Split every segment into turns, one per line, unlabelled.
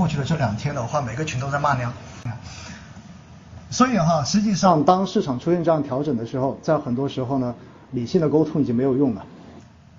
过去的这两天的话，每个群都在骂娘。所以哈，实际上当市场出现这样调整的时候，在很多时候呢，理性的沟通已经没有用了，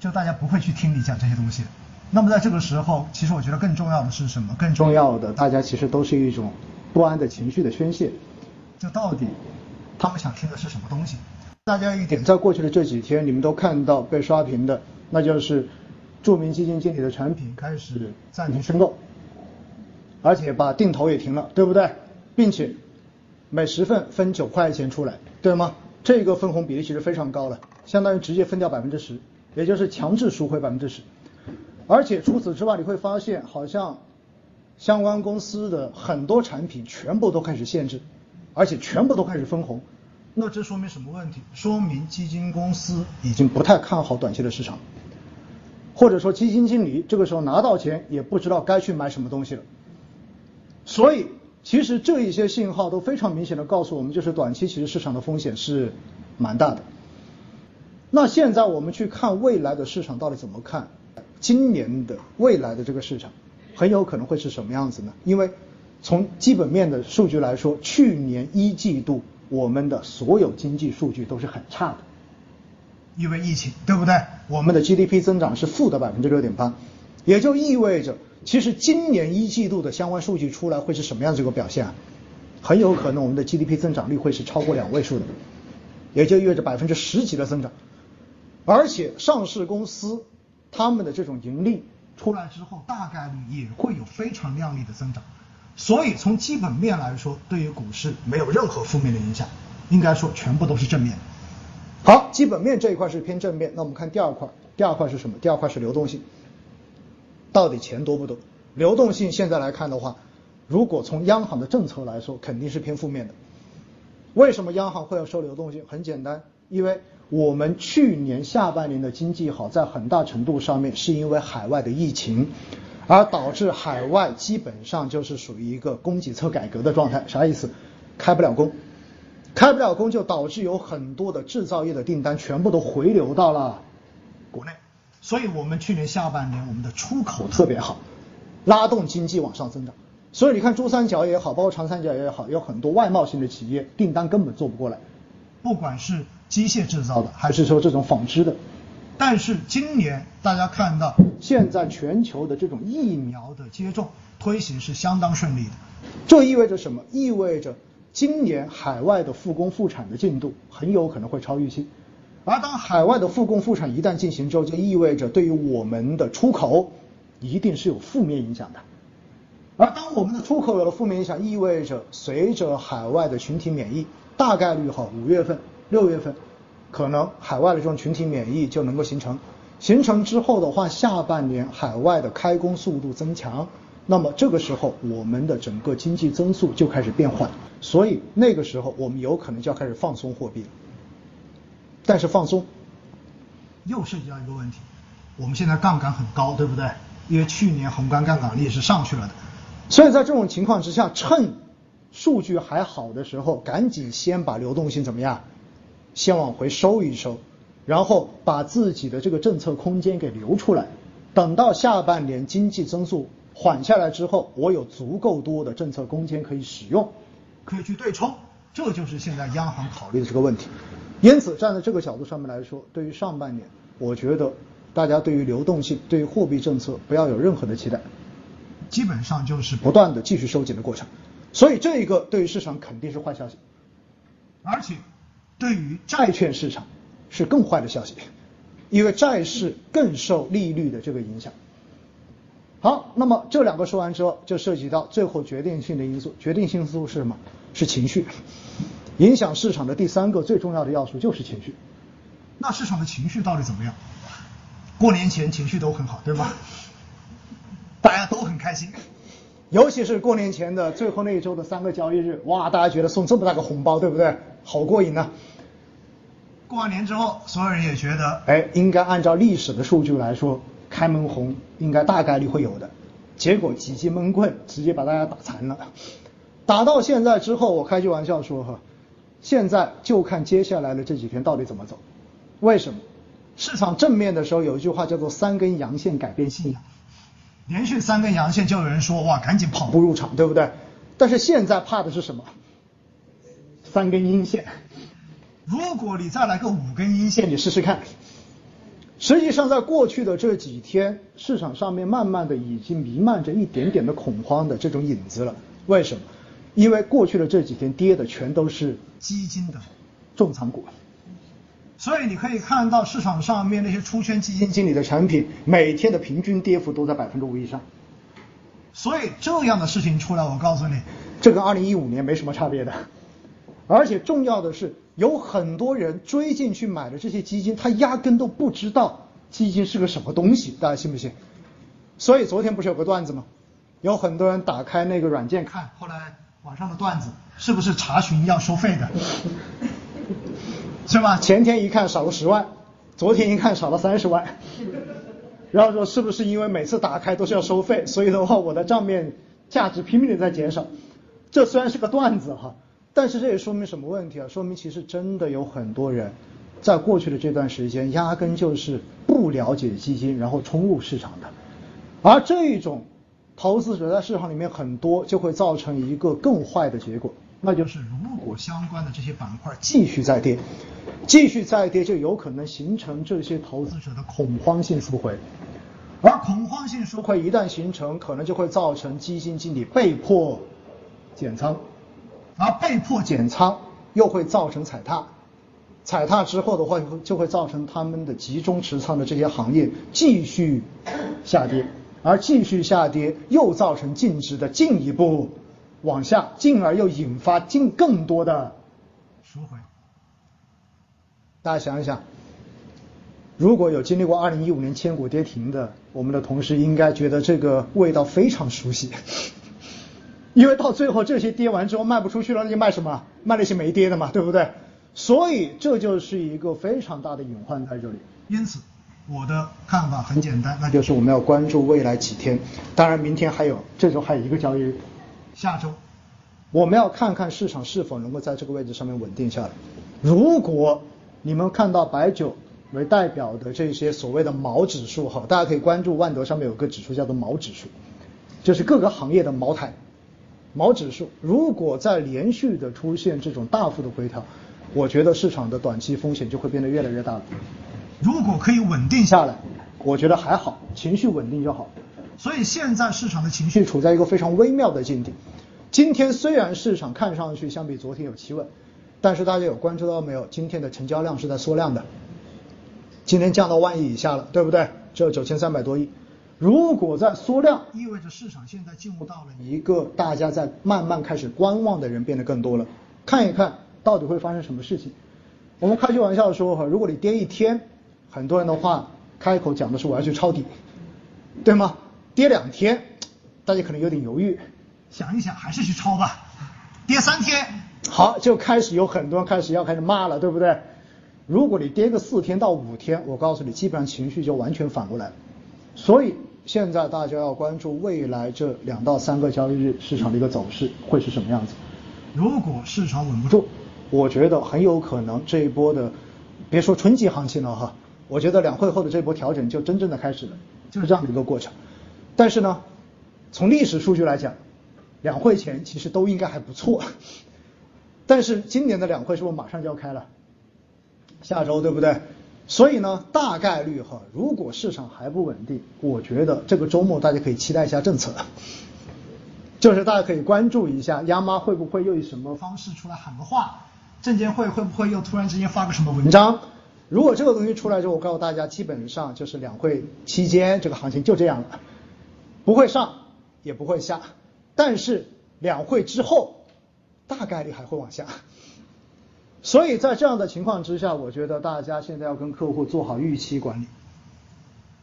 就大家不会去听你讲这些东西。那么在这个时候，其实我觉得更重要的是什么？更重要的，大家其实都是一种不安的情绪的宣泄。就到底他们想听的是什么东西？大家一点，在过去的这几天，你们都看到被刷屏的，那就是著名基金经理的产品开始暂停申购，而且把定投也停了，对不对？并且每十份分九块钱出来，对吗？这个分红比例其实非常高了，相当于直接分掉百分之十，也就是强制赎回百分之十。而且除此之外，你会发现好像相关公司的很多产品全部都开始限制，而且全部都开始分红。那这说明什么问题？说明基金公司已经不太看好短期的市场，或者说基金经理这个时候拿到钱也不知道该去买什么东西了。所以，其实这一些信号都非常明显的告诉我们，就是短期其实市场的风险是蛮大的。那现在我们去看未来的市场到底怎么看？今年的未来的这个市场很有可能会是什么样子呢？因为从基本面的数据来说，去年一季度。我们的所有经济数据都是很差的，因为疫情，对不对？我们的 GDP 增长是负的百分之六点八，也就意味着，其实今年一季度的相关数据出来会是什么样子一个表现啊？很有可能我们的 GDP 增长率会是超过两位数的，也就意味着百分之十几的增长，而且上市公司他们的这种盈利出来之后，大概率也会有非常靓丽的增长。所以从基本面来说，对于股市没有任何负面的影响，应该说全部都是正面。好，基本面这一块是偏正面。那我们看第二块，第二块是什么？第二块是流动性，到底钱多不多？流动性现在来看的话，如果从央行的政策来说，肯定是偏负面的。为什么央行会要收流动性？很简单，因为我们去年下半年的经济好，在很大程度上面是因为海外的疫情。而导致海外基本上就是属于一个供给侧改革的状态，啥意思？开不了工，开不了工就导致有很多的制造业的订单全部都回流到了国内，所以我们去年下半年我们的出口特别好，拉动经济往上增长。所以你看珠三角也好，包括长三角也好，有很多外贸型的企业订单根本做不过来，不管是机械制造的，还是说这种纺织的。但是今年大家看到，现在全球的这种疫苗的接种推行是相当顺利的，这意味着什么？意味着今年海外的复工复产的进度很有可能会超预期。而当海外的复工复产一旦进行之后，就意味着对于我们的出口一定是有负面影响的。而当我们的出口有了负面影响，意味着随着海外的群体免疫，大概率哈五月份、六月份。可能海外的这种群体免疫就能够形成，形成之后的话，下半年海外的开工速度增强，那么这个时候我们的整个经济增速就开始变缓，所以那个时候我们有可能就要开始放松货币了。但是放松又涉及到一个问题，我们现在杠杆很高，对不对？因为去年宏观杠杆率是上去了的，所以在这种情况之下，趁数据还好的时候，赶紧先把流动性怎么样？先往回收一收，然后把自己的这个政策空间给留出来，等到下半年经济增速缓下来之后，我有足够多的政策空间可以使用，可以去对冲，这就是现在央行考虑的这个问题。因此，站在这个角度上面来说，对于上半年，我觉得大家对于流动性、对于货币政策不要有任何的期待，基本上就是不断的继续收紧的过程。所以，这一个对于市场肯定是坏消息，而且。对于债券市场是更坏的消息，因为债市更受利率的这个影响。好，那么这两个说完之后，就涉及到最后决定性的因素。决定性因素是什么？是情绪。影响市场的第三个最重要的要素就是情绪。那市场的情绪到底怎么样？过年前情绪都很好，对吧？大家都很开心，尤其是过年前的最后那一周的三个交易日，哇，大家觉得送这么大个红包，对不对？好过瘾呐！过完年之后，所有人也觉得，哎，应该按照历史的数据来说，开门红应该大概率会有的。结果几记闷棍直接把大家打残了。打到现在之后，我开句玩笑说哈，现在就看接下来的这几天到底怎么走。为什么？市场正面的时候有一句话叫做“三根阳线改变信仰”，连续三根阳线就有人说哇，赶紧跑步入场，对不对？但是现在怕的是什么？三根阴线。如果你再来个五根阴线，你试试看。实际上，在过去的这几天，市场上面慢慢的已经弥漫着一点点的恐慌的这种影子了。为什么？因为过去的这几天跌的全都是基金的重仓股，所以你可以看到市场上面那些出圈基金经理的产品，每天的平均跌幅都在百分之五以上。所以这样的事情出来，我告诉你，这跟二零一五年没什么差别的。而且重要的是。有很多人追进去买的这些基金，他压根都不知道基金是个什么东西，大家信不信？所以昨天不是有个段子吗？有很多人打开那个软件看，后来网上的段子是不是查询要收费的？是吧？前天一看少了十万，昨天一看少了三十万，然后说是不是因为每次打开都是要收费，所以的话我的账面价值拼命的在减少？这虽然是个段子哈。但是这也说明什么问题啊？说明其实真的有很多人，在过去的这段时间压根就是不了解基金，然后冲入市场的。而这一种投资者在市场里面很多，就会造成一个更坏的结果，那就是如果相关的这些板块继续再跌，继续再跌，就有可能形成这些投资者的恐慌性赎回。而恐慌性赎回一旦形成，可能就会造成基金经理被迫减仓。而被迫减仓又会造成踩踏，踩踏之后的话，就会造成他们的集中持仓的这些行业继续下跌，而继续下跌又造成净值的进一步往下，进而又引发进更多的赎回。大家想一想，如果有经历过二零一五年千股跌停的，我们的同事应该觉得这个味道非常熟悉。因为到最后这些跌完之后卖不出去了，那就卖什么？卖那些没跌的嘛，对不对？所以这就是一个非常大的隐患在这里。因此，我的看法很简单，那就是我们要关注未来几天，当然明天还有，这周还有一个交易日，下周，我们要看看市场是否能够在这个位置上面稳定下来。如果你们看到白酒为代表的这些所谓的毛指数哈，大家可以关注万德上面有个指数叫做毛指数，就是各个行业的茅台。毛指数如果在连续的出现这种大幅的回调，我觉得市场的短期风险就会变得越来越大了。如果可以稳定下来，我觉得还好，情绪稳定就好。所以现在市场的情绪处在一个非常微妙的境地。今天虽然市场看上去相比昨天有企稳，但是大家有关注到没有？今天的成交量是在缩量的，今天降到万亿以下了，对不对？只有九千三百多亿。如果在缩量，意味着市场现在进入到了一个大家在慢慢开始观望的人变得更多了，看一看到底会发生什么事情。我们开句玩笑说哈，如果你跌一天，很多人的话开口讲的是我要去抄底，对吗？跌两天，大家可能有点犹豫，想一想还是去抄吧。跌三天，好，就开始有很多人开始要开始骂了，对不对？如果你跌个四天到五天，我告诉你，基本上情绪就完全反过来了。所以。现在大家要关注未来这两到三个交易日市场的一个走势会是什么样子。如果市场稳不住，我觉得很有可能这一波的，别说春季行情了哈，我觉得两会后的这波调整就真正的开始了，就是这样的一个过程。但是呢，从历史数据来讲，两会前其实都应该还不错。但是今年的两会是不是马上就要开了？下周对不对？所以呢，大概率哈，如果市场还不稳定，我觉得这个周末大家可以期待一下政策，就是大家可以关注一下央妈会不会又以什么方式出来喊个话，证监会会不会又突然之间发个什么文章？如果这个东西出来之后，我告诉大家，基本上就是两会期间这个行情就这样了，不会上也不会下，但是两会之后大概率还会往下。所以在这样的情况之下，我觉得大家现在要跟客户做好预期管理。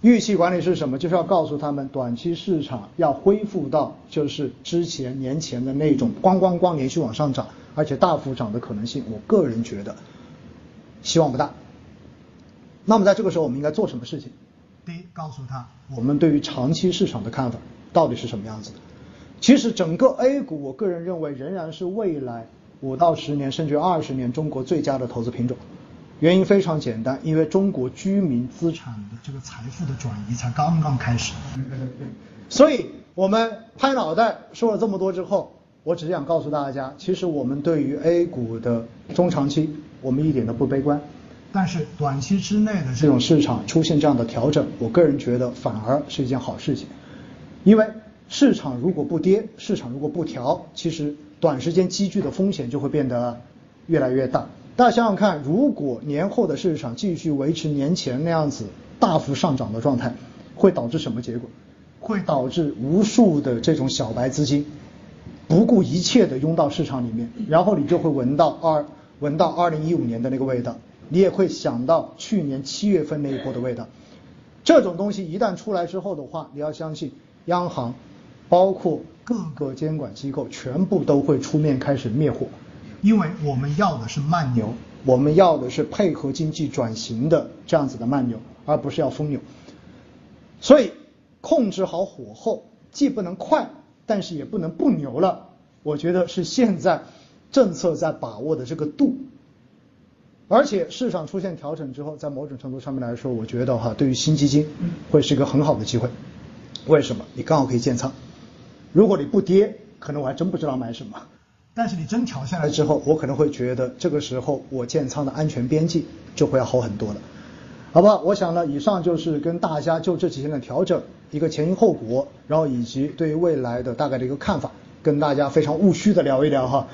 预期管理是什么？就是要告诉他们，短期市场要恢复到就是之前年前的那种咣咣咣连续往上涨，而且大幅涨的可能性，我个人觉得希望不大。那么在这个时候，我们应该做什么事情？第一，告诉他我们对于长期市场的看法到底是什么样子的。其实整个 A 股，我个人认为仍然是未来。五到十年，甚至二十年，中国最佳的投资品种，原因非常简单，因为中国居民资产的这个财富的转移才刚刚开始。所以我们拍脑袋说了这么多之后，我只想告诉大家，其实我们对于 A 股的中长期，我们一点都不悲观。但是短期之内的这种市场出现这样的调整，我个人觉得反而是一件好事情，因为市场如果不跌，市场如果不调，其实短时间积聚的风险就会变得越来越大。大家想想看，如果年后的市场继续维持年前那样子大幅上涨的状态，会导致什么结果？会导致无数的这种小白资金不顾一切的拥到市场里面，然后你就会闻到二闻到二零一五年的那个味道。你也会想到去年七月份那一波的味道，这种东西一旦出来之后的话，你要相信央行，包括各个监管机构全部都会出面开始灭火，因为我们要的是慢牛，我们要的是配合经济转型的这样子的慢牛，而不是要疯牛。所以控制好火候，既不能快，但是也不能不牛了。我觉得是现在政策在把握的这个度。而且市场出现调整之后，在某种程度上面来说，我觉得哈，对于新基金会是一个很好的机会。为什么？你刚好可以建仓。如果你不跌，可能我还真不知道买什么。但是你真调下来之后，我可能会觉得这个时候我建仓的安全边际就会要好很多了。好吧，我想呢，以上就是跟大家就这几天的调整一个前因后果，然后以及对于未来的大概的一个看法，跟大家非常务虚的聊一聊哈。